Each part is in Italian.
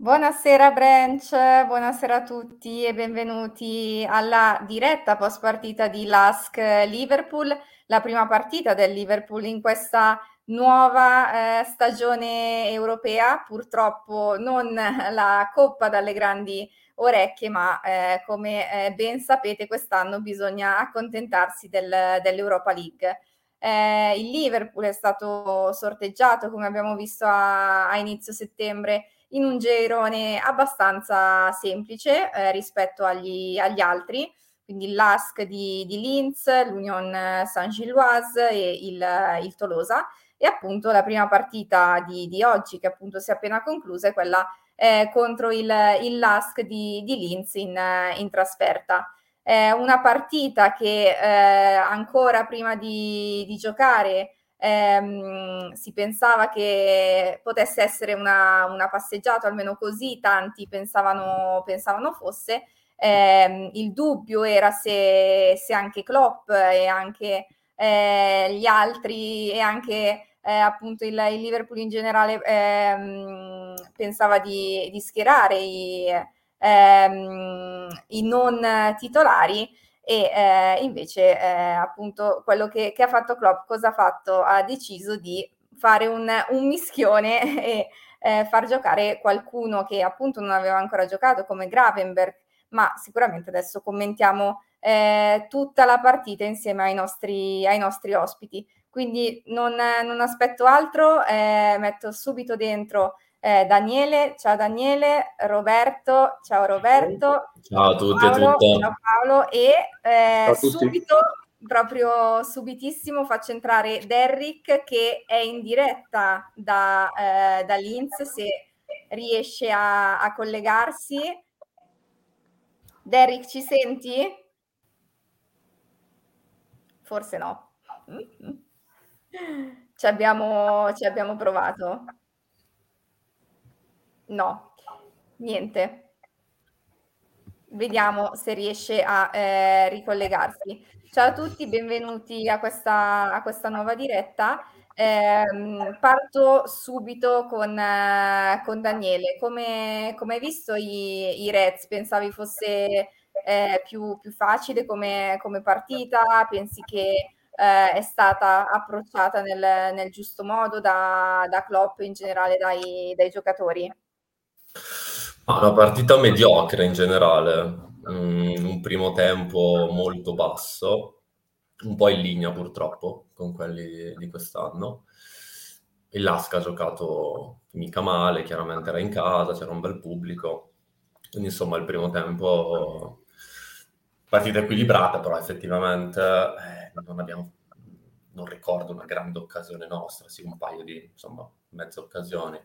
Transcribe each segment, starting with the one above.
Buonasera Branch, buonasera a tutti e benvenuti alla diretta post partita di LASK Liverpool, la prima partita del Liverpool in questa nuova eh, stagione europea, purtroppo non la coppa dalle grandi orecchie, ma eh, come eh, ben sapete quest'anno bisogna accontentarsi del, dell'Europa League. Eh, il Liverpool è stato sorteggiato, come abbiamo visto a, a inizio settembre, in un girone abbastanza semplice eh, rispetto agli, agli, altri, quindi l'ASC di, di Linz, l'Union Saint-Gilloise e il, il, Tolosa. E appunto la prima partita di, di, oggi, che appunto si è appena conclusa, è quella eh, contro il, il LASK di, di Linz in, in trasferta. Eh, una partita che eh, ancora prima di, di giocare ehm, si pensava che potesse essere una, una, passeggiata, almeno così tanti pensavano, pensavano fosse. Eh, il dubbio era se, se, anche Klopp e anche eh, gli altri e anche eh, appunto il, il, Liverpool in generale ehm, pensava di, di schierare i, ehm, i non titolari e eh, invece eh, appunto quello che, che, ha fatto Klopp cosa ha fatto? Ha deciso di fare un, un mischione e eh, far giocare qualcuno che appunto non aveva ancora giocato come Gravenberg, ma sicuramente adesso commentiamo eh, tutta la partita insieme ai nostri, ai nostri ospiti. Quindi non, non aspetto altro, eh, metto subito dentro eh, Daniele, ciao Daniele, Roberto, ciao Roberto. Ciao a tutti Paolo, e a tutte. Ciao Paolo e eh, subito, proprio subitissimo faccio entrare Derrick che è in diretta da, eh, da Linz se riesce a, a collegarsi. Derrick ci senti? Forse no. Ci abbiamo, ci abbiamo provato. No, niente. Vediamo se riesce a eh, ricollegarsi. Ciao a tutti, benvenuti a questa, a questa nuova diretta. Eh, parto subito con, eh, con Daniele. Come, come, hai visto i, i Reds? Pensavi fosse eh, più, più, facile come, come, partita? Pensi che eh, è stata approcciata nel, nel giusto modo da, da Klopp in generale dai, dai giocatori? Ma una partita mediocre in generale, mm, un primo tempo molto basso, un po' in linea purtroppo con quelli di quest'anno. Il Lasca ha giocato mica male, chiaramente era in casa, c'era un bel pubblico, quindi insomma il primo tempo partita equilibrata, però effettivamente eh, non abbiamo non ricordo una grande occasione nostra, sì un paio di insomma mezze occasioni.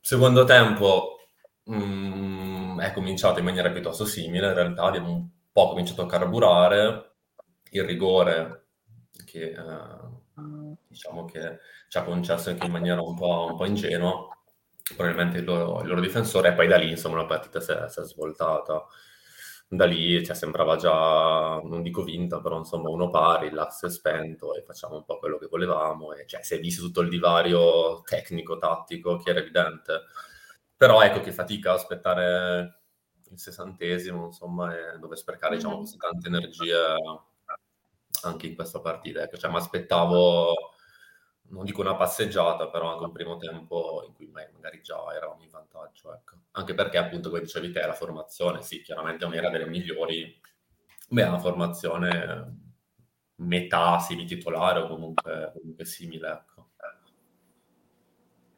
Secondo tempo mh, mm, è cominciato in maniera piuttosto simile, in realtà abbiamo un po' cominciato a carburare, il rigore che eh, diciamo che ci ha concesso anche in maniera un po', un po ingenua, probabilmente il loro, il loro, difensore, e poi da lì insomma la partita si è, si è svoltata. Da lì cioè, sembrava già, non dico vinta, però insomma uno pari, l'asse è spento e facciamo un po' quello che volevamo. E, cioè, si è visto tutto il divario tecnico-tattico che era evidente però ecco che fatica aspettare il sessantesimo, insomma, e dove sprecare diciamo, così tante energie anche in questa partita. Ecco, cioè, mi aspettavo, non dico una passeggiata, però anche un primo tempo in cui magari già eravamo in vantaggio. Ecco. Anche perché, appunto, come dicevi te, la formazione, sì, chiaramente non era delle migliori, beh, una formazione metà semi-titolare o comunque, comunque simile. Ecco.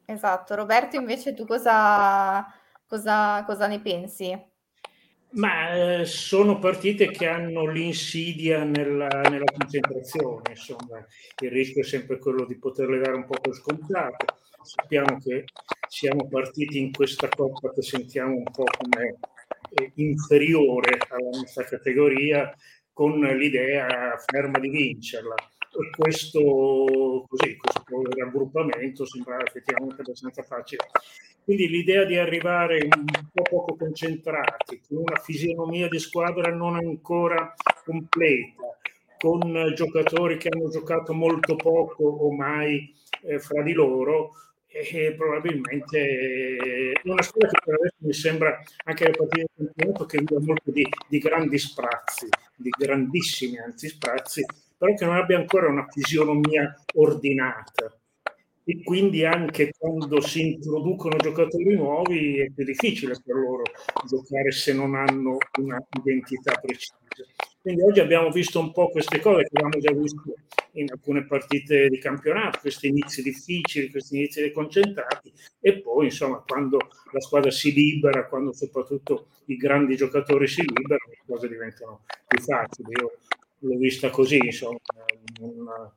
Esatto. Roberto invece tu cosa cosa cosa ne pensi? Ma, eh, sono partite che hanno l'insidia nella nella concentrazione, insomma. Il rischio è sempre quello di poterle dare un po' per scontate. Sappiamo che siamo partiti in questa coppa che sentiamo un po' come, ehm, inferiore alla nostra categoria, con l'idea ferma di vincerla questo, così, questo raggruppamento sembrava effettivamente abbastanza facile. Quindi l'idea di arrivare un po' poco concentrati, con una fisionomia di squadra non ancora completa, con giocatori che hanno giocato molto poco o mai eh, fra di loro, e probabilmente è una squadra che per adesso mi sembra anche le partite del campionato che vive molto di, di, grandi sprazzi, di grandissimi anzi sprazzi, però che non abbia ancora una fisionomia ordinata e quindi anche quando si introducono giocatori nuovi è più difficile per loro giocare se non hanno una identità precisa. Quindi oggi abbiamo visto un po' queste cose che abbiamo già visto in alcune partite di campionato, questi inizi difficili, questi inizi deconcentrati e poi insomma quando la squadra si libera, quando soprattutto i grandi giocatori si liberano, le cose diventano più facili. Io l'ho vista così, insomma, una,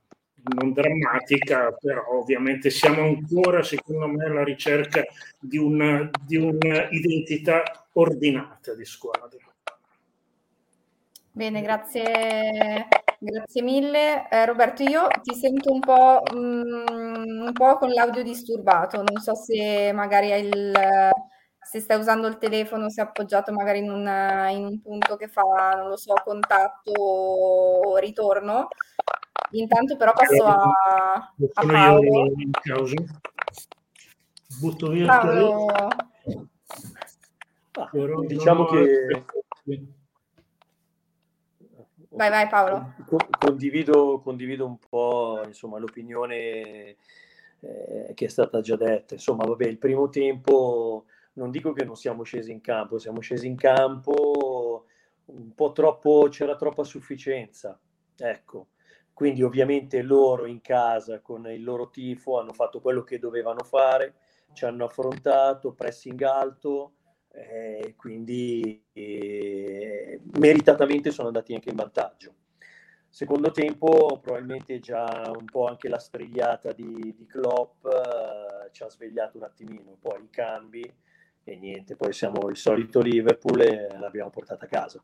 non drammatica, però ovviamente siamo ancora, secondo me, alla ricerca di, una, di un'identità ordinata di squadra. Bene, grazie, grazie mille. Eh, Roberto, io ti sento un po', mm, un po' con l'audio disturbato, non so se magari hai il, se stai usando il telefono, se è appoggiato magari in un, in un punto che fa, non lo so, contatto o ritorno. Intanto però passo a, a Paolo. In causa. Butto via Paolo. Ah, diciamo che vai vai Paolo condivido, condivido un po' insomma, l'opinione eh, che è stata già detta insomma vabbè il primo tempo non dico che non siamo scesi in campo siamo scesi in campo un po' troppo c'era troppa sufficienza ecco quindi ovviamente loro in casa con il loro tifo hanno fatto quello che dovevano fare, ci hanno affrontato, pressing alto, eh, quindi eh, meritatamente sono andati anche in vantaggio. Secondo tempo probabilmente già un po' anche la strigliata di, di Klopp eh, ci ha svegliato un attimino, poi i cambi e niente, poi siamo il solito Liverpool e l'abbiamo portata a casa.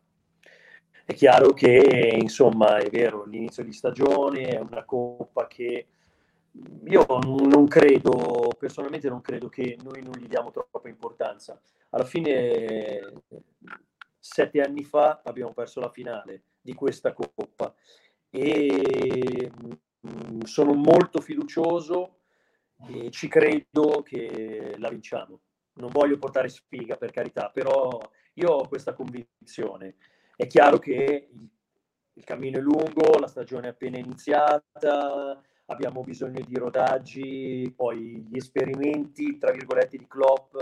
È chiaro che, insomma, è vero, l'inizio di stagione è una coppa che io non credo, personalmente non credo che noi non gli diamo troppa importanza. Alla fine, sette anni fa abbiamo perso la finale di questa coppa e mm, sono molto fiducioso e ci credo che la vinciamo. Non voglio portare sfiga per carità, però io ho questa convinzione è chiaro che il cammino è lungo, la stagione è appena iniziata, abbiamo bisogno di rodaggi, poi gli esperimenti, tra virgolette, di Klopp,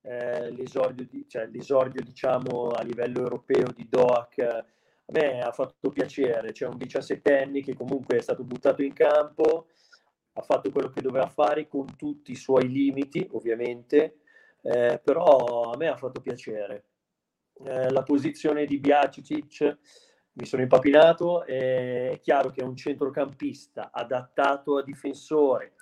eh, l'esordio, di, cioè, l'esordio diciamo, a livello europeo di Doak, a me ha fatto piacere, c'è un 17enne che comunque è stato buttato in campo, ha fatto quello che doveva fare con tutti i suoi limiti, ovviamente, eh, però a me ha fatto piacere. Eh, la posizione di Biacic mi sono impapinato, è chiaro che è un centrocampista adattato a difensore,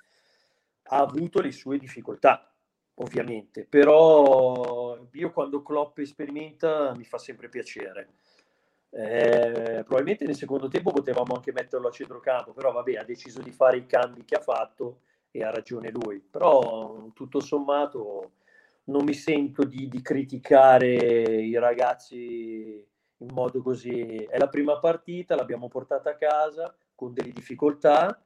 ha avuto le sue difficoltà, ovviamente, però io quando Klopp sperimenta mi fa sempre piacere. Eh, probabilmente nel secondo tempo potevamo anche metterlo a centrocampo, però vabbè, ha deciso di fare i cambi che ha fatto e ha ragione lui. Però tutto sommato non mi sento di, di, criticare i ragazzi in modo così. È la prima partita, l'abbiamo portata a casa con delle difficoltà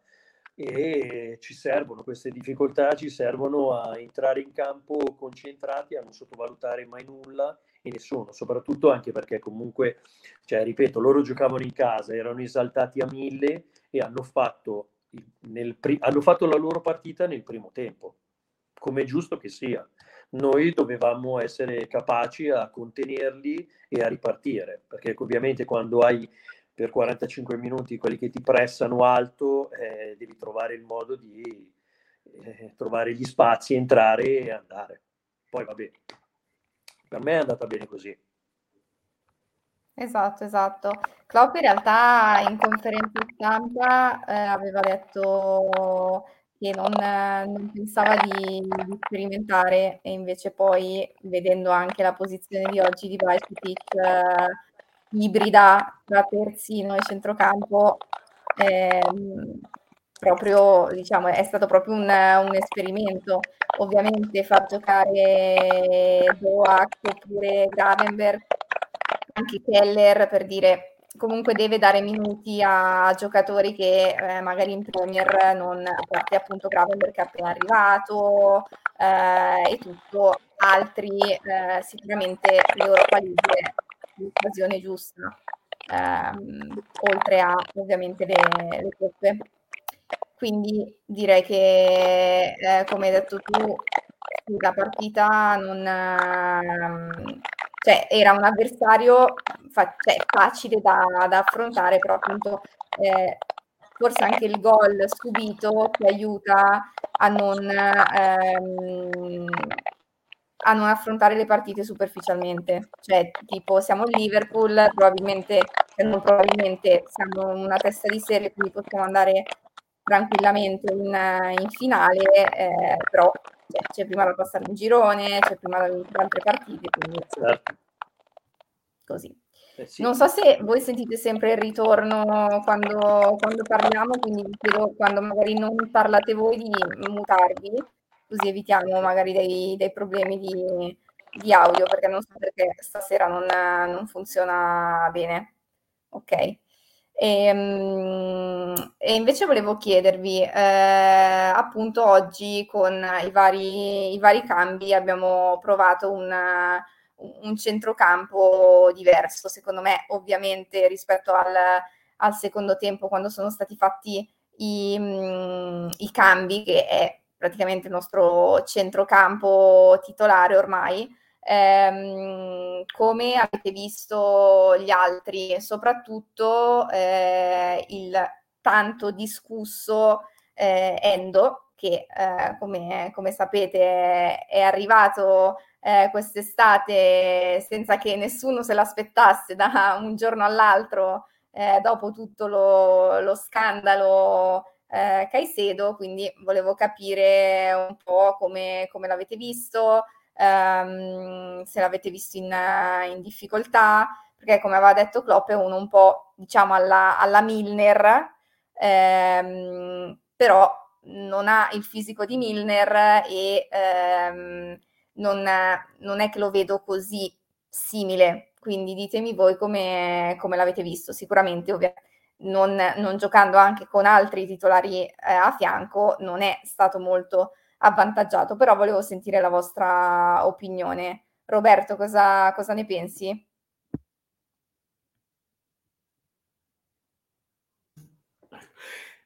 e ci servono queste difficoltà, ci servono a entrare in campo concentrati, a non sottovalutare mai nulla e nessuno, soprattutto anche perché comunque, cioè, ripeto, loro giocavano in casa, erano esaltati a mille e hanno fatto, nel, hanno fatto la loro partita nel primo tempo, come è giusto che sia noi dovevamo essere capaci a contenerli e a ripartire, perché ovviamente quando hai per 45 minuti quelli che ti pressano alto, eh, devi trovare il modo di eh, trovare gli spazi, entrare e andare. Poi vabbè, per me è andata bene così. Esatto, esatto. Klopp in realtà in conferenza stampa eh, aveva detto che non, non pensava di, di, sperimentare e invece poi vedendo anche la posizione di oggi di Bajcetic eh, ibrida tra terzino e centrocampo ehm, proprio diciamo è stato proprio un, un, esperimento. Ovviamente far giocare Doak oppure Gravenberg anche Keller per dire comunque deve dare minuti a giocatori che eh, magari in Premier non, a parte appunto Gravenberg che è appena arrivato eh, e tutto, altri eh, sicuramente l'Europa League l'occasione giusta, ehm, oltre a ovviamente le, le coppe. Quindi direi che, eh, come hai detto tu, la partita non... Ehm, cioè, era un avversario fa- cioè, facile da, da, affrontare, però appunto eh, forse anche il gol subito ti aiuta a non, ehm, a non affrontare le partite superficialmente. Cioè, tipo, siamo il Liverpool, probabilmente, cioè non probabilmente, siamo una testa di serie, quindi possiamo andare tranquillamente in, in finale, eh, però c'è prima da passare un girone, c'è prima da altre partite, quindi certo. così. Eh sì. Non so se voi sentite sempre il ritorno quando, quando parliamo, quindi vi chiedo quando magari non parlate voi di mutarvi, così evitiamo magari dei, dei problemi di, di, audio, perché non so perché stasera non, non funziona bene. Ok. E, ehm, e, invece volevo chiedervi, eh, appunto oggi con i vari, i vari cambi abbiamo provato un, un, centrocampo diverso, secondo me ovviamente rispetto al, al secondo tempo quando sono stati fatti i, i cambi, che è praticamente il nostro centrocampo titolare ormai. Ehm, come avete visto gli altri, soprattutto eh, il tanto discusso eh, Endo, che eh, come, come, sapete è arrivato eh, quest'estate senza che nessuno se l'aspettasse da un giorno all'altro eh, dopo tutto lo, lo scandalo eh, Caicedo, quindi volevo capire un po' come, come l'avete visto, ehm, se l'avete visto in, in, difficoltà, perché come aveva detto Klopp è uno un po' diciamo alla, alla Milner, ehm, però non ha il fisico di Milner e ehm, non, non, è che lo vedo così simile, quindi ditemi voi come, come l'avete visto, sicuramente ovviamente. Non, non, giocando anche con altri titolari eh, a fianco, non è stato molto avvantaggiato, però volevo sentire la vostra opinione. Roberto, cosa, cosa ne pensi?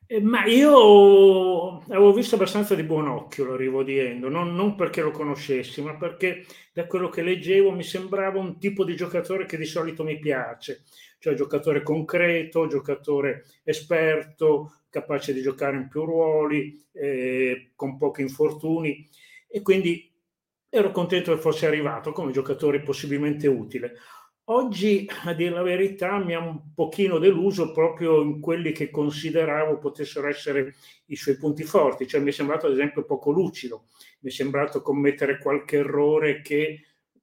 Eh, ma io avevo visto abbastanza di buon occhio l'arrivo di Endo, non, non, perché lo conoscessi, ma perché da quello che leggevo mi sembrava un tipo di giocatore che di solito mi piace, cioè giocatore concreto, giocatore esperto, capace di giocare in più ruoli, eh, con pochi infortuni. E quindi ero contento che fosse arrivato come giocatore possibilmente utile. Oggi, a dire la verità, mi ha un pochino deluso proprio in quelli che consideravo potessero essere i suoi punti forti, cioè mi è sembrato ad esempio poco lucido, mi è sembrato commettere qualche errore che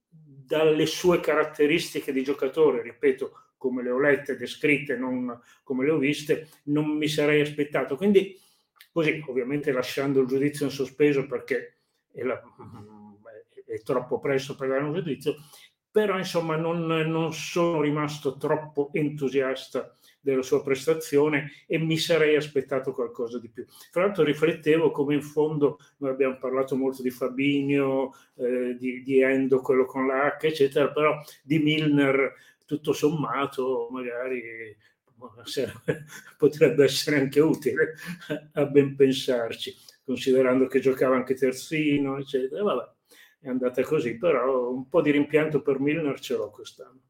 dalle sue caratteristiche di giocatore, ripeto, come le ho lette, descritte, non come le ho viste, non mi sarei aspettato. Quindi, così, ovviamente lasciando il giudizio in sospeso perché è, la, è troppo presto per dare un giudizio, però insomma non, non, sono rimasto troppo entusiasta della sua prestazione e mi sarei aspettato qualcosa di più. Tra l'altro riflettevo come in fondo noi abbiamo parlato molto di Fabinho, eh, di, di Endo, quello con la H, eccetera, però di Milner tutto sommato magari potrebbe essere anche utile a ben pensarci, considerando che giocava anche terzino, eccetera. Vabbè, è andata così, però un po' di rimpianto per Milner ce l'ho quest'anno.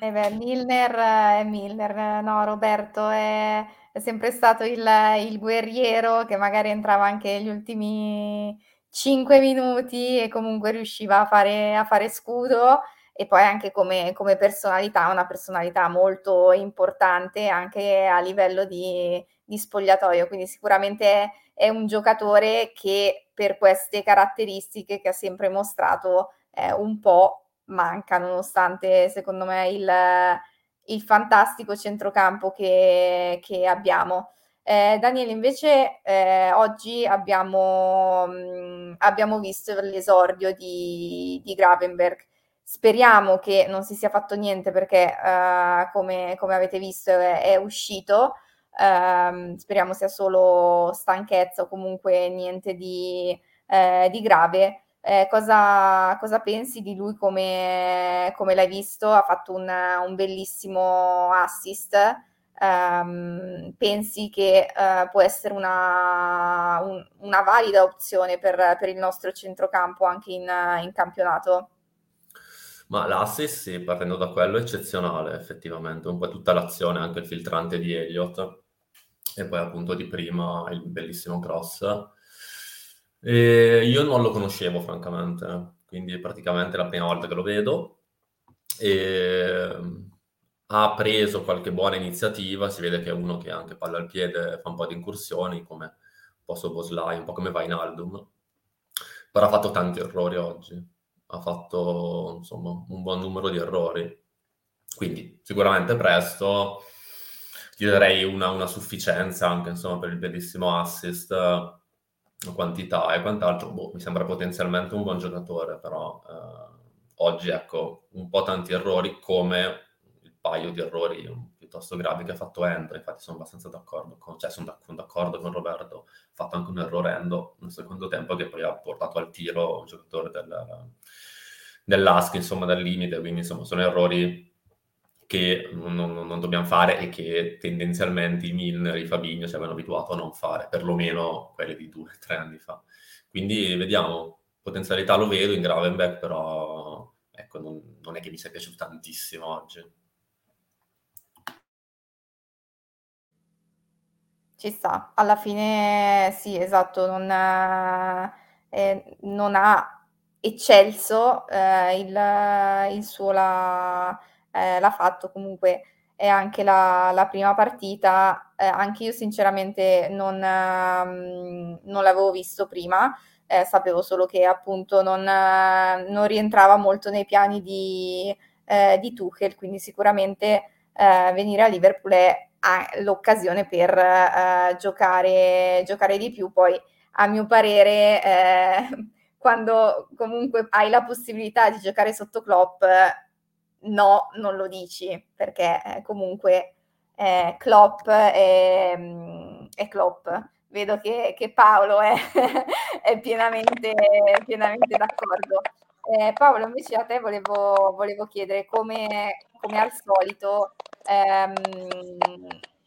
Eh beh, Milner è Milner, no, Roberto è, è sempre stato il, il, guerriero che magari entrava anche gli ultimi cinque minuti e comunque riusciva a fare, a fare scudo e poi anche come, come personalità, una personalità molto importante anche a livello di, di spogliatoio, quindi sicuramente è, è, un giocatore che per queste caratteristiche che ha sempre mostrato eh, un po' manca, nonostante secondo me il, il fantastico centrocampo che, che abbiamo. Eh, Daniele, invece eh, oggi abbiamo, mh, abbiamo, visto l'esordio di, di Gravenberg speriamo che non si sia fatto niente perché uh, come, come, avete visto è, è uscito, uh, speriamo sia solo stanchezza o comunque niente di, uh, di grave. Eh, cosa, cosa, pensi di lui come, come l'hai visto? Ha fatto un, un bellissimo assist. Um, pensi che uh, può essere una, un, una valida opzione per, per, il nostro centrocampo anche in, in campionato? Ma l'assist, sì, partendo da quello, è eccezionale effettivamente, un po' tutta l'azione, anche il filtrante di Elliott. E poi appunto di prima il bellissimo cross. E io non lo conoscevo francamente, quindi praticamente è la prima volta che lo vedo. E ha preso qualche buona iniziativa, si vede che è uno che anche palla al piede, fa un po' di incursioni, come un po' Soboslai, un po' come va in Aldum, però ha fatto tanti errori oggi, ha fatto insomma un buon numero di errori, quindi sicuramente presto, ti darei una, una sufficienza anche insomma per il bellissimo assist, quantità e quant'altro, boh, mi sembra potenzialmente un buon giocatore, però eh, oggi ecco un po' tanti errori come paio di errori piuttosto gravi che ha fatto Endo, infatti sono abbastanza d'accordo con, cioè sono d'accordo con Roberto, ha fatto anche un errore Endo nel secondo tempo che poi ha portato al tiro un giocatore del, dell'ASC, insomma, dal limite, quindi insomma sono errori che non, non, non, dobbiamo fare e che tendenzialmente i Milner, i Fabigno ci avevano abituato a non fare, perlomeno quelli di due o tre anni fa. Quindi vediamo, potenzialità lo vedo in Gravenbeck, però ecco, non, non è che mi sia piaciuto tantissimo oggi. Ci sta, alla fine sì, esatto, non, eh, non ha eccelso, eh, il, il, suo l'ha, eh, l'ha, fatto comunque è anche la, la prima partita, eh, anche io sinceramente non, ehm, non l'avevo visto prima, eh, sapevo solo che appunto non, non, rientrava molto nei piani di, eh, di Tuchel, quindi sicuramente venire a Liverpool è l'occasione per uh, giocare, giocare di più. Poi, a mio parere, eh, quando comunque hai la possibilità di giocare sotto Klopp, no, non lo dici, perché eh, comunque eh, Klopp è, mm, è, Klopp. Vedo che, che Paolo è, è pienamente, pienamente d'accordo. Eh, Paolo, invece a te volevo, volevo chiedere come, come al solito ehm,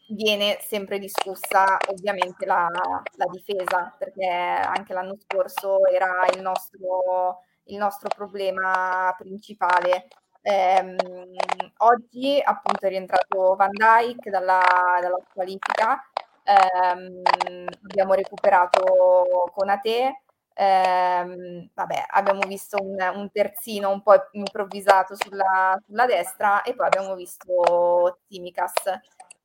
viene sempre discussa ovviamente la, la, difesa, perché anche l'anno scorso era il nostro, il nostro problema principale. Eh, oggi appunto è rientrato Van Dyke dalla, dalla qualifica, eh, abbiamo recuperato Conate, eh, vabbè, abbiamo visto un, un, terzino un po' improvvisato sulla, sulla destra e poi abbiamo visto Timicas.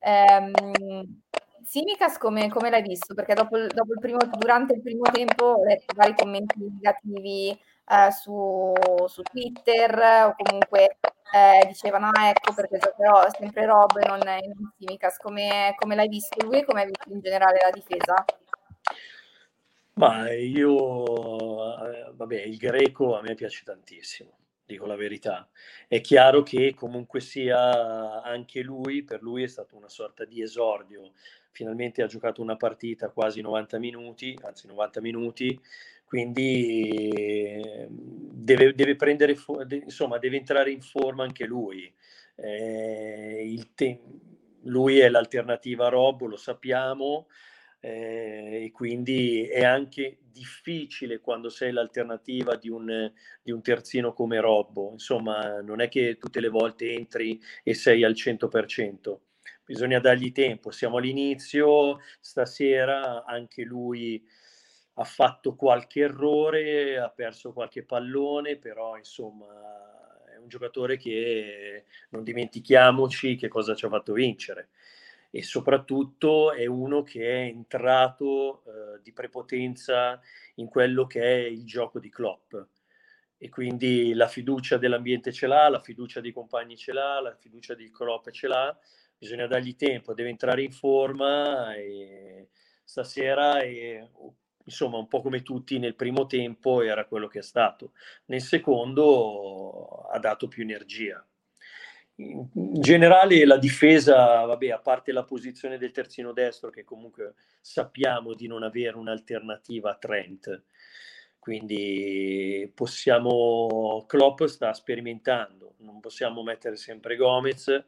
Ehm, Simicas come, come, l'hai visto? Perché dopo, dopo il primo, durante il primo tempo ho letto vari commenti negativi eh, su, su, Twitter o comunque eh, dicevano ah, ecco perché giocherò sempre Rob e non, Simicas. Come, come l'hai visto lui e come hai visto in generale la difesa? Ma io, eh, vabbè, il greco a me piace tantissimo dico la verità. È chiaro che comunque sia anche lui, per lui è stato una sorta di esordio. Finalmente ha giocato una partita quasi 90 minuti, anzi 90 minuti, quindi deve, deve prendere, insomma, deve entrare in forma anche lui. Eh, te- lui è l'alternativa a Rob, lo sappiamo, eh, e quindi è anche difficile quando sei l'alternativa di un, di un, terzino come Robbo, insomma non è che tutte le volte entri e sei al 100%, bisogna dargli tempo, siamo all'inizio, stasera anche lui ha fatto qualche errore, ha perso qualche pallone, però insomma è un giocatore che non dimentichiamoci che cosa ci ha fatto vincere e soprattutto è uno che è entrato eh, di prepotenza in quello che è il gioco di Klopp e quindi la fiducia dell'ambiente ce l'ha, la fiducia dei compagni ce l'ha, la fiducia di Klopp ce l'ha, bisogna dargli tempo, deve entrare in forma e stasera è insomma, un po' come tutti nel primo tempo era quello che è stato. Nel secondo ha dato più energia. In generale la difesa, vabbè, a parte la posizione del terzino destro, che comunque sappiamo di non avere un'alternativa a Trent, quindi possiamo, Klopp sta sperimentando, non possiamo mettere sempre Gomez,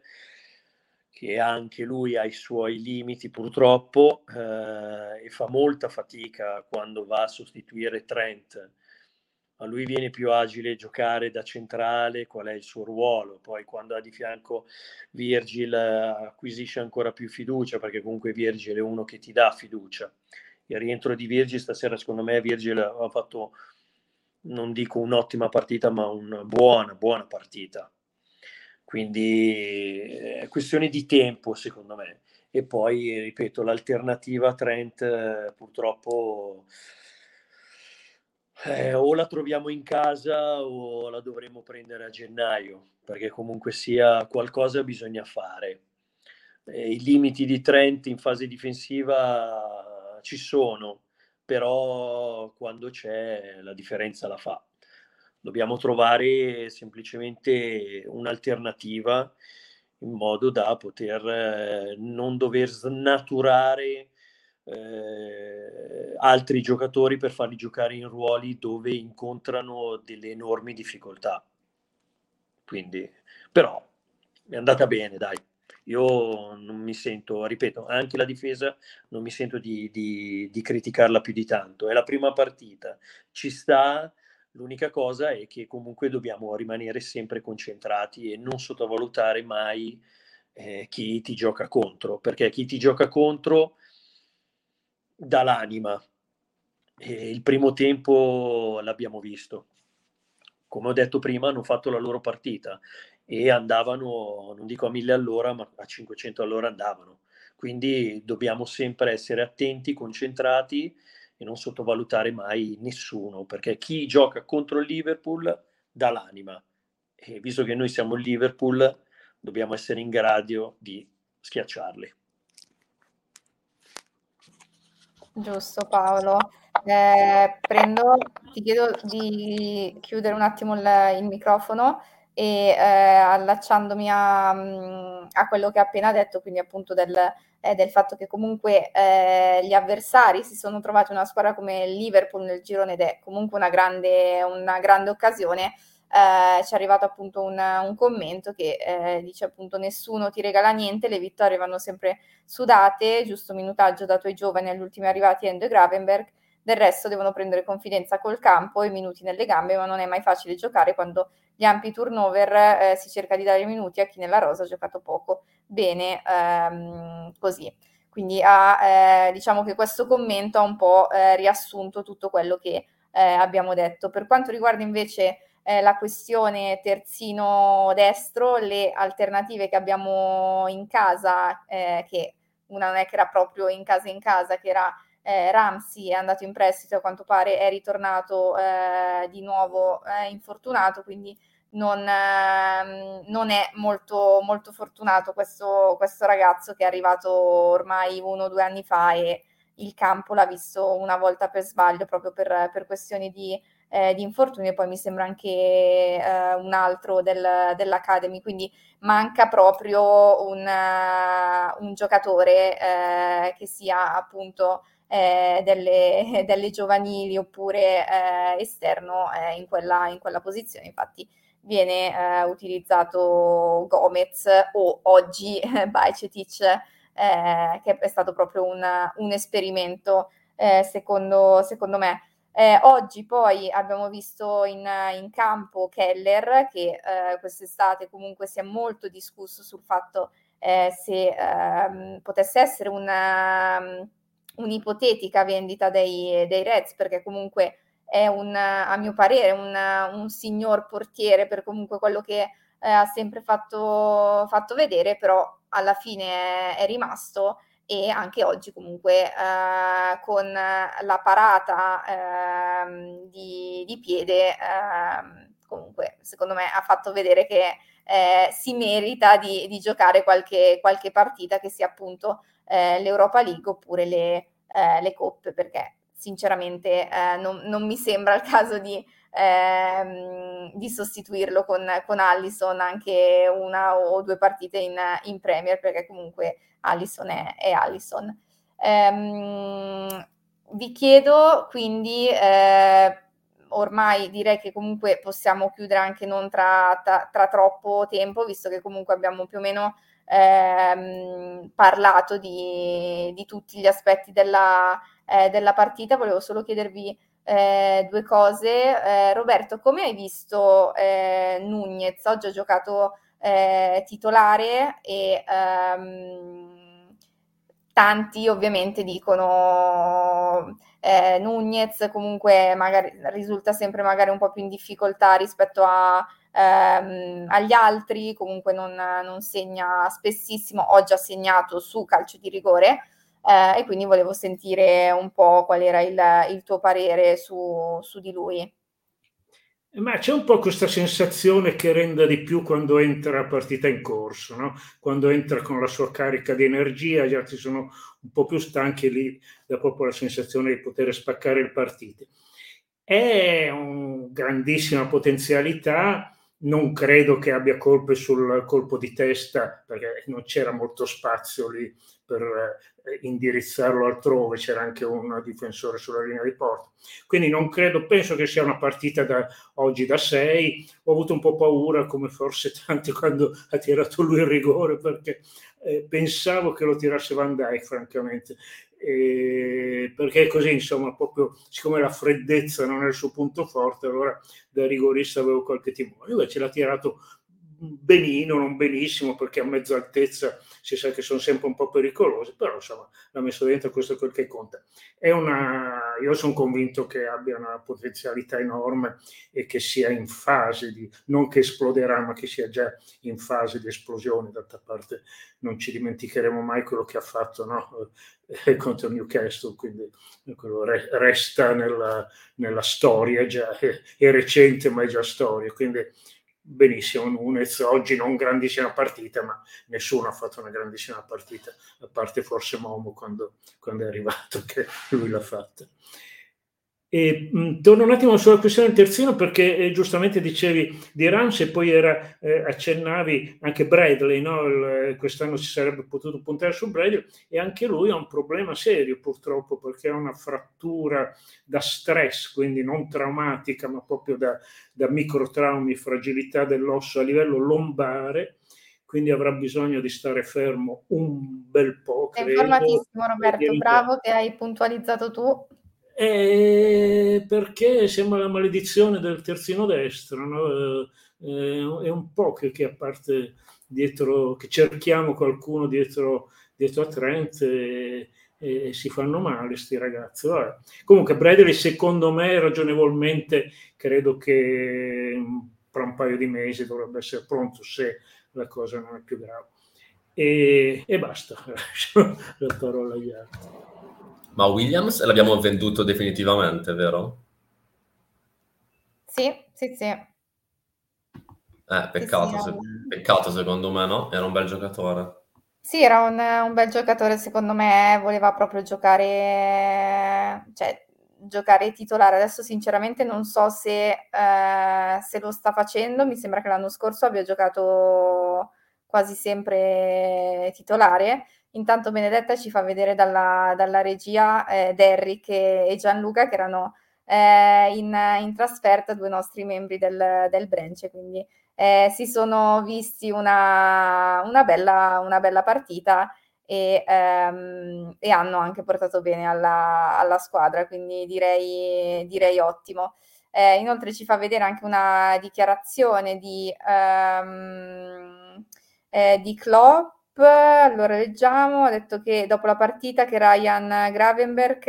che anche lui ha i suoi limiti purtroppo eh, e fa molta fatica quando va a sostituire Trent. A lui viene più agile giocare da centrale, qual è il suo ruolo, poi quando ha di fianco Virgil eh, acquisisce ancora più fiducia perché comunque Virgil è uno che ti dà fiducia. Il rientro di Virgil stasera secondo me Virgil ha fatto non dico un'ottima partita ma una buona buona partita quindi è questione di tempo, secondo me. E poi, ripeto, l'alternativa Trent eh, purtroppo eh, o la troviamo in casa o la dovremo prendere a gennaio, perché comunque sia qualcosa bisogna fare. Eh, I limiti di Trent in fase difensiva ci sono, però quando c'è la differenza la fa dobbiamo trovare semplicemente un'alternativa in modo da poter eh, non dover snaturare eh, altri giocatori per farli giocare in ruoli dove incontrano delle enormi difficoltà. Quindi, però è andata bene, dai. Io non mi sento, ripeto, anche la difesa non mi sento di, di, di criticarla più di tanto. È la prima partita, ci sta, L'unica cosa è che comunque dobbiamo rimanere sempre concentrati e non sottovalutare mai eh, chi ti gioca contro, perché chi ti gioca contro dà l'anima. E il primo tempo l'abbiamo visto. Come ho detto prima, hanno fatto la loro partita e andavano, non dico a 1000 all'ora, ma a 500 all'ora andavano. Quindi dobbiamo sempre essere attenti, concentrati e non sottovalutare mai nessuno, perché chi gioca contro il Liverpool dà l'anima e visto che noi siamo il Liverpool dobbiamo essere in grado di schiacciarli. Giusto Paolo. Eh, prendo, ti chiedo di chiudere un attimo il, il microfono e eh, allacciandomi a, mm, a, quello che ha appena detto, quindi appunto del, eh, del fatto che comunque eh, gli avversari si sono trovati una squadra come il Liverpool nel girone ed è comunque una grande, una grande occasione. Eh, ci è arrivato appunto un, un commento che eh, dice appunto nessuno ti regala niente, le vittorie vanno sempre sudate, giusto minutaggio dato ai giovani agli ultimi arrivati Endo e Gravenberg, del resto devono prendere confidenza col campo e minuti nelle gambe, ma non è mai facile giocare quando gli ampi turnover eh, si cerca di dare minuti a chi nella rosa ha giocato poco. Bene, ehm, così. Quindi ha, eh, diciamo che questo commento ha un po' eh, riassunto tutto quello che eh, abbiamo detto. Per quanto riguarda invece eh, la questione terzino destro, le alternative che abbiamo in casa, eh, che una non è che era proprio in casa in casa, che era eh, Ramsey è andato in prestito, a quanto pare è ritornato eh, di nuovo eh, infortunato, quindi non, ehm, non è molto, molto fortunato questo, questo, ragazzo che è arrivato ormai uno o due anni fa e il campo l'ha visto una volta per sbaglio proprio per, per questioni di, eh, di infortunio e poi mi sembra anche eh, un altro del, dell'Academy, quindi manca proprio un, uh, un giocatore eh, che sia appunto eh, delle, delle, giovanili oppure eh, esterno in, quella, in quella posizione. Infatti viene utilizzato Gomez o oggi eh, Bajcetic, che è stato proprio un, un esperimento secondo, secondo me. Eh, oggi poi abbiamo visto in, in campo Keller che eh, quest'estate comunque si è molto discusso sul fatto eh, se ehm, potesse essere una, un'ipotetica vendita dei, dei Reds, perché comunque è un, a mio parere un, un signor portiere per comunque quello che eh, ha sempre fatto, fatto, vedere, però alla fine è, è rimasto e anche oggi comunque eh, con la parata eh, di, di, piede ehm, comunque secondo me ha fatto vedere che eh, si merita di, di giocare qualche, qualche partita che sia appunto eh, l'Europa League oppure le, eh, le coppe, perché sinceramente non, non, mi sembra il caso di, ehm, di sostituirlo con, con, Allison anche una o due partite in, in Premier, perché comunque Allison è, è Allison. Ehm, vi chiedo quindi, eh, ormai direi che comunque possiamo chiudere anche non tra, tra, tra troppo tempo, visto che comunque abbiamo più o meno ehm, parlato di, di, tutti gli aspetti della, eh, della partita. Volevo solo chiedervi eh, due cose. Eh, Roberto, come hai visto eh, Nunez? Oggi ha giocato eh, titolare e ehm, tanti ovviamente dicono eh, Nunez comunque magari risulta sempre magari un po' più in difficoltà rispetto a, ehm, agli altri, comunque non, non, segna spessissimo, oggi ha segnato su calcio di rigore eh, e quindi volevo sentire un po' qual era il, il tuo parere su, su di lui. Ma c'è un po' questa sensazione che renda di più quando entra la partita in corso, no? quando entra con la sua carica di energia, gli altri sono un po' più stanchi, lì dà proprio la sensazione di poter spaccare il partito. È una grandissima potenzialità, non credo che abbia colpe sul colpo di testa, perché non c'era molto spazio lì per eh, indirizzarlo altrove, c'era anche un difensore sulla linea di porta. Quindi non credo, penso che sia una partita da oggi da 6. Ho avuto un po' paura, come forse tanti quando ha tirato lui il rigore, perché eh, pensavo che lo tirasse Van Dijk, francamente. E perché così, insomma, proprio siccome la freddezza non è il suo punto forte, allora da rigorista avevo qualche timore. Invece l'ha tirato benino, non benissimo, perché a mezza altezza si sa che sono sempre un po' pericolosi, però insomma l'ha messo dentro, questo è quel che conta. È una, io sono convinto che abbia una potenzialità enorme e che sia in fase di, non che esploderà, ma che sia già in fase di esplosione. D'altra parte non ci dimenticheremo mai quello che ha fatto no? Eh, contro Newcastle, quindi quello resta nella, nella storia, già, è, è recente ma è già storia. Quindi benissimo Nunez, oggi non grandissima partita, ma nessuno ha fatto una grandissima partita, a parte forse Momo quando, quando è arrivato, che lui l'ha fatta. E, mh, torno un attimo sulla questione del terzino perché eh, giustamente dicevi di Rams e poi era, eh, accennavi anche Bradley, no? Il, eh, quest'anno si sarebbe potuto puntare su Bradley e anche lui ha un problema serio purtroppo perché ha una frattura da stress, quindi non traumatica ma proprio da, da microtraumi, fragilità dell'osso a livello lombare quindi avrà bisogno di stare fermo un bel po'. Credo, È informatissimo Roberto, bravo che hai puntualizzato tu. Eh, perché sembra la maledizione del terzino destro, no? eh, è un po' che, che, a parte dietro, che cerchiamo qualcuno dietro, dietro a Trent e, e, si fanno male sti ragazzi. Vabbè. Comunque Bradley secondo me ragionevolmente credo che tra un paio di mesi dovrebbe essere pronto se la cosa non è più grave. E, e basta, lascio la parola agli altri. Ma Williams l'abbiamo venduto definitivamente, vero? Sì, sì, sì. Eh, peccato, sì, sì, se... peccato secondo me, no? Era un bel giocatore. Sì, era un, un, bel giocatore, secondo me voleva proprio giocare, cioè, giocare titolare. Adesso sinceramente non so se, eh, se lo sta facendo, mi sembra che l'anno scorso abbia giocato quasi sempre titolare Intanto Benedetta ci fa vedere dalla, dalla regia eh, Derrick e, Gianluca che erano eh, in, in, trasferta, due nostri membri del, del branch, quindi eh, si sono visti una, una, bella, una bella partita e, ehm, e, hanno anche portato bene alla, alla squadra, quindi direi, direi ottimo. Eh, inoltre ci fa vedere anche una dichiarazione di, um, eh, di Klopp allora leggiamo, ha detto che dopo la partita che Ryan Gravenberg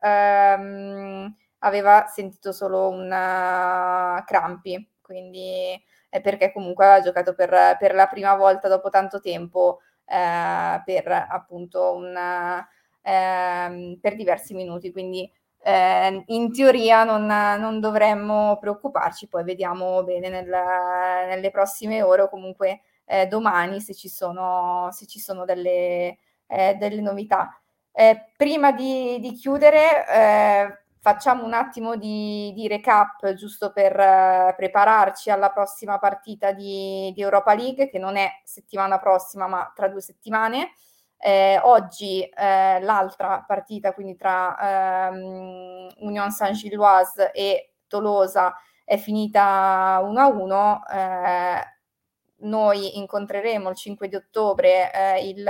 ehm, aveva sentito solo un uh, crampi, quindi è perché comunque aveva giocato per, per la prima volta dopo tanto tempo eh, per appunto una, eh, per diversi minuti, quindi eh, in teoria non, non, dovremmo preoccuparci, poi vediamo bene nel, nelle prossime ore o comunque eh, domani se ci sono, se ci sono delle, eh, delle novità. Eh, prima di, di chiudere, eh, facciamo un attimo di, di recap giusto per eh, prepararci alla prossima partita di, di, Europa League, che non è settimana prossima, ma tra due settimane. Eh, oggi l'altra partita, quindi tra ehm, Union Saint-Gilloise e Tolosa, è finita 1-1. Eh, noi incontreremo il 5 di ottobre eh, il,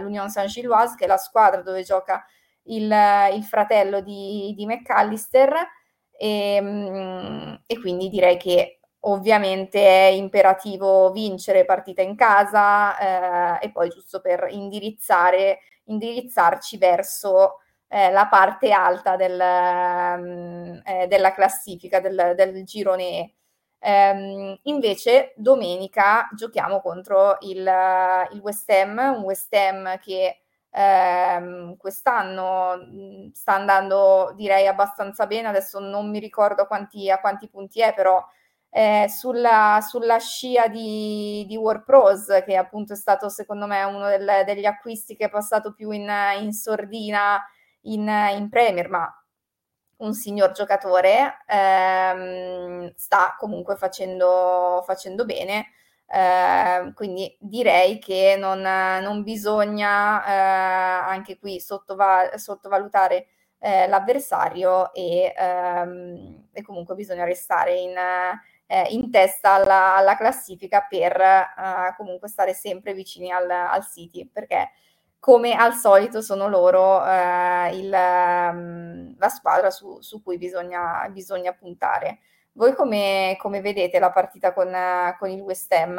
l'Union Saint-Gilloise, che è la squadra dove gioca il, il fratello di, di McAllister. E, mm, e, quindi direi che ovviamente è imperativo vincere partita in casa eh, e poi giusto per indirizzare, indirizzarci verso eh, la parte alta del, mm, eh, della classifica del, del girone Um, invece domenica giochiamo contro il, il, West Ham, un West Ham che eh, quest'anno sta andando direi abbastanza bene, adesso non mi ricordo quanti, a quanti punti è, però eh, sulla, sulla, scia di, di WarPros, che appunto è stato secondo me uno del, degli acquisti che è passato più in, in sordina in, in Premier, ma un signor giocatore, ehm, sta comunque facendo, facendo bene. Eh, quindi direi che non, non bisogna eh, anche qui sottoval- sottovalutare eh, l'avversario e, ehm, e, comunque bisogna restare in, eh, in testa alla, alla, classifica per eh, comunque stare sempre vicini al, al City perché come al solito sono loro eh, il, um, la squadra su, su cui bisogna, bisogna puntare. Voi come, come vedete la partita con, con il West Ham?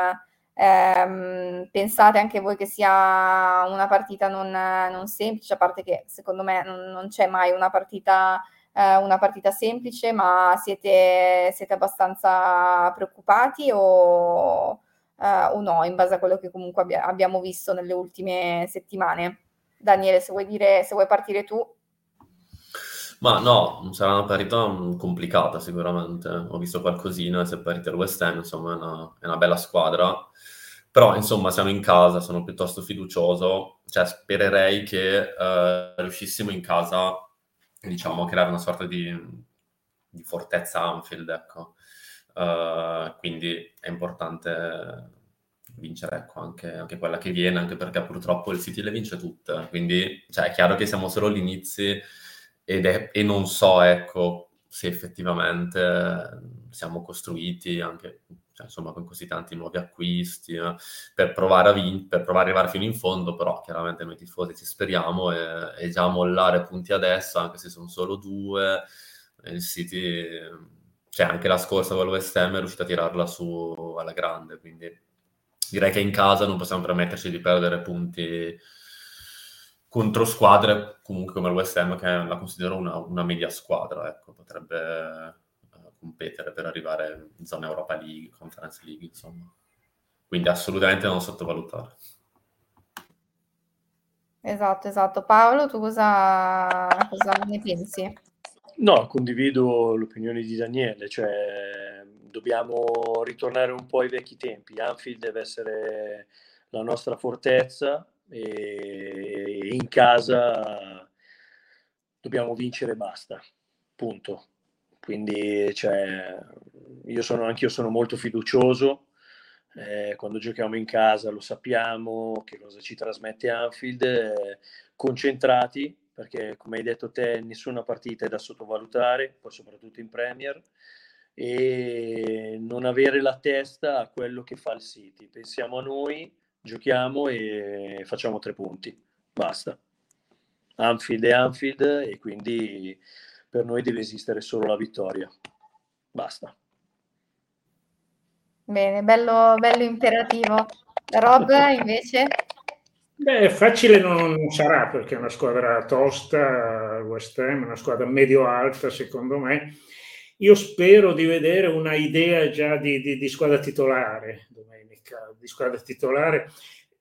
Eh, pensate anche voi che sia una partita non, non, semplice, a parte che secondo me non, non c'è mai una partita, eh, una partita semplice, ma siete, siete abbastanza preoccupati o, eh, o no, in base a quello che comunque abbia, abbiamo visto nelle ultime settimane? Daniele, se vuoi, dire, se vuoi partire tu. Ma no, sarà una partita mm, complicata sicuramente. Ho visto qualcosina, se partita il West Ham, insomma, è una, è una, bella squadra. Però, insomma, siamo in casa, sono piuttosto fiducioso. Cioè, spererei che eh, riuscissimo in casa, diciamo, a creare una sorta di, di fortezza Anfield, ecco. Uh, quindi è importante vincere ecco, anche, anche, quella che viene, anche perché purtroppo il City le vince tutte. Quindi, cioè, è chiaro che siamo solo all'inizio ed è, e non so ecco, se effettivamente siamo costruiti anche cioè, insomma, con così tanti nuovi acquisti eh, per, provare a vin- per provare ad arrivare fino in fondo, però chiaramente noi tifosi ci speriamo e, e già mollare punti adesso, anche se sono solo due, il City, cioè anche la scorsa con il West Ham è riuscita a tirarla su alla grande, quindi direi che in casa non possiamo permetterci di perdere punti contro squadre comunque come il Ham che la considero una, una media squadra, ecco, potrebbe uh, competere per arrivare in zona Europa League, Conference League, insomma. Quindi assolutamente non sottovalutare. Esatto, esatto. Paolo, tu cosa, cosa ne pensi? No, condivido l'opinione di Daniele, cioè dobbiamo ritornare un po' ai vecchi tempi. Anfield deve essere la nostra fortezza, e in casa dobbiamo vincere e basta, punto. Quindi cioè, io sono, anche io sono molto fiducioso, eh, quando giochiamo in casa lo sappiamo che cosa ci trasmette Anfield, eh, concentrati perché come hai detto te nessuna partita è da sottovalutare, poi soprattutto in Premier, e non avere la testa a quello che fa il City. Pensiamo a noi, giochiamo e facciamo tre punti, basta. Anfield è Anfield e quindi per noi deve esistere solo la vittoria, basta. Bene, bello, bello imperativo. Rob invece? Beh, facile non sarà perché è una squadra tosta, West Ham, una squadra medio-alta secondo me. Io spero di vedere una idea già di, di, di squadra titolare domenica, di squadra titolare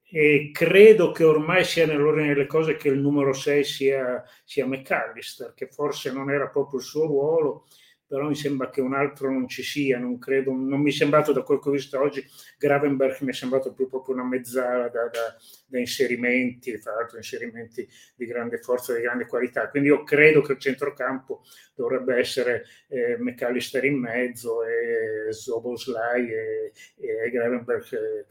e credo che ormai sia nell'ordine delle cose che il numero 6 sia, sia McAllister, che forse non era proprio il suo ruolo, però mi sembra che un altro non ci sia, non credo, non mi è sembrato da quel che ho visto oggi, Gravenberg mi è sembrato più proprio una mezzala da, da, da inserimenti, tra l'altro inserimenti di grande forza, di grande qualità, quindi io credo che il centrocampo dovrebbe essere eh, McAllister in mezzo e Zoboslai e, e Gravenberg eh,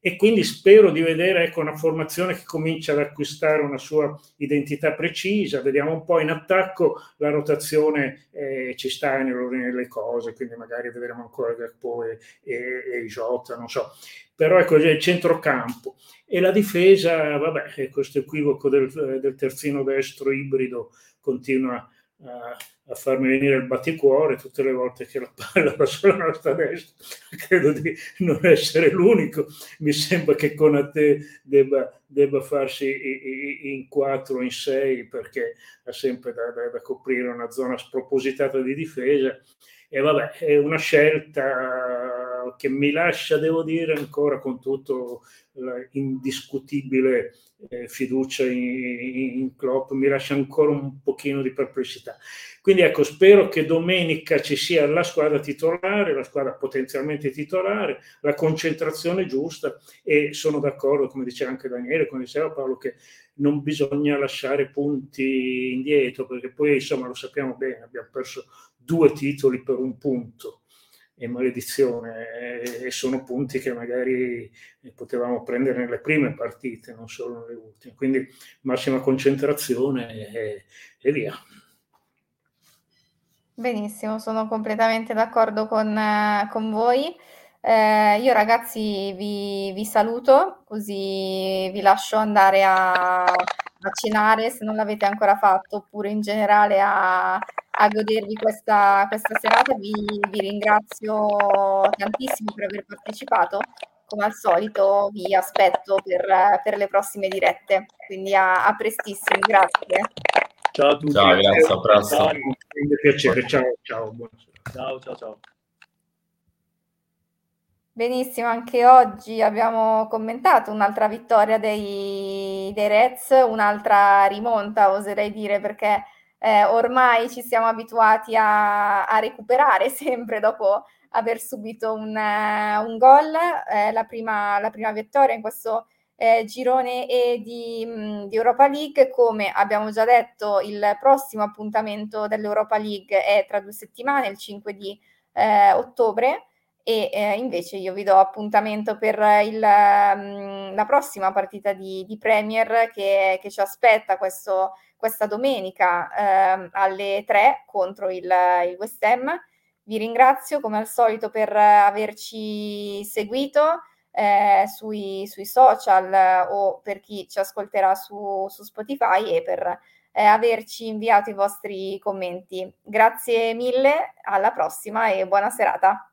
e quindi spero di vedere ecco, una formazione che comincia ad acquistare una sua identità precisa. Vediamo un po' in attacco la rotazione eh, ci sta nell'ordine delle cose, quindi magari vedremo ancora Gakpo e, e, e Jota, non so. Però ecco il centrocampo e la difesa, vabbè, questo equivoco del, del terzino destro ibrido continua a a farmi venire il batticuore tutte le volte che la palla va sulla nostra destra. Credo di non essere l'unico. Mi sembra che Conate debba, debba farsi in 4 o in 6 perché ha sempre da, da, da coprire una zona spropositata di difesa. E vabbè, è una scelta che mi lascia, devo dire, ancora con tutto l'indiscutibile eh, fiducia in, in Klopp, mi lascia ancora un pochino di perplessità. Quindi ecco, spero che domenica ci sia la squadra titolare, la squadra potenzialmente titolare, la concentrazione giusta e sono d'accordo, come diceva anche Daniele, come diceva Paolo, che non bisogna lasciare punti indietro, perché poi insomma lo sappiamo bene, abbiamo perso due titoli per un punto e maledizione e sono punti che magari potevamo prendere nelle prime partite, non solo nelle ultime. Quindi massima concentrazione e, e via. Benissimo, sono completamente d'accordo con, con voi. Eh, io ragazzi vi, vi, saluto, così vi lascio andare a, a, se non l'avete ancora fatto, oppure in generale a, a godervi questa, questa serata. Vi, vi, ringrazio tantissimo per aver partecipato. Come al solito vi aspetto per, per le prossime dirette, quindi a, a prestissimo, grazie. Ciao a tutti. Ciao, grazie, a presto. Ciao, piacere, ciao, ciao, ciao, ciao, ciao. Benissimo, anche oggi abbiamo commentato un'altra vittoria dei, dei Reds, un'altra rimonta, oserei dire, perché eh, ormai ci siamo abituati a, a, recuperare sempre dopo aver subito un, uh, un gol. Eh, la, prima, la prima vittoria in questo eh, girone E di, mh, di, Europa League. Come abbiamo già detto, il prossimo appuntamento dell'Europa League è tra due settimane, il 5 di eh, ottobre. E eh, invece io vi do appuntamento per il, mh, la prossima partita di, di Premier che, che, ci aspetta questo, questa domenica ehm, alle 3 contro il, il West Ham. Vi ringrazio come al solito per averci seguito eh, sui, sui, social o per chi ci ascolterà su, su Spotify e per eh, averci inviato i vostri commenti. Grazie mille, alla prossima e buona serata.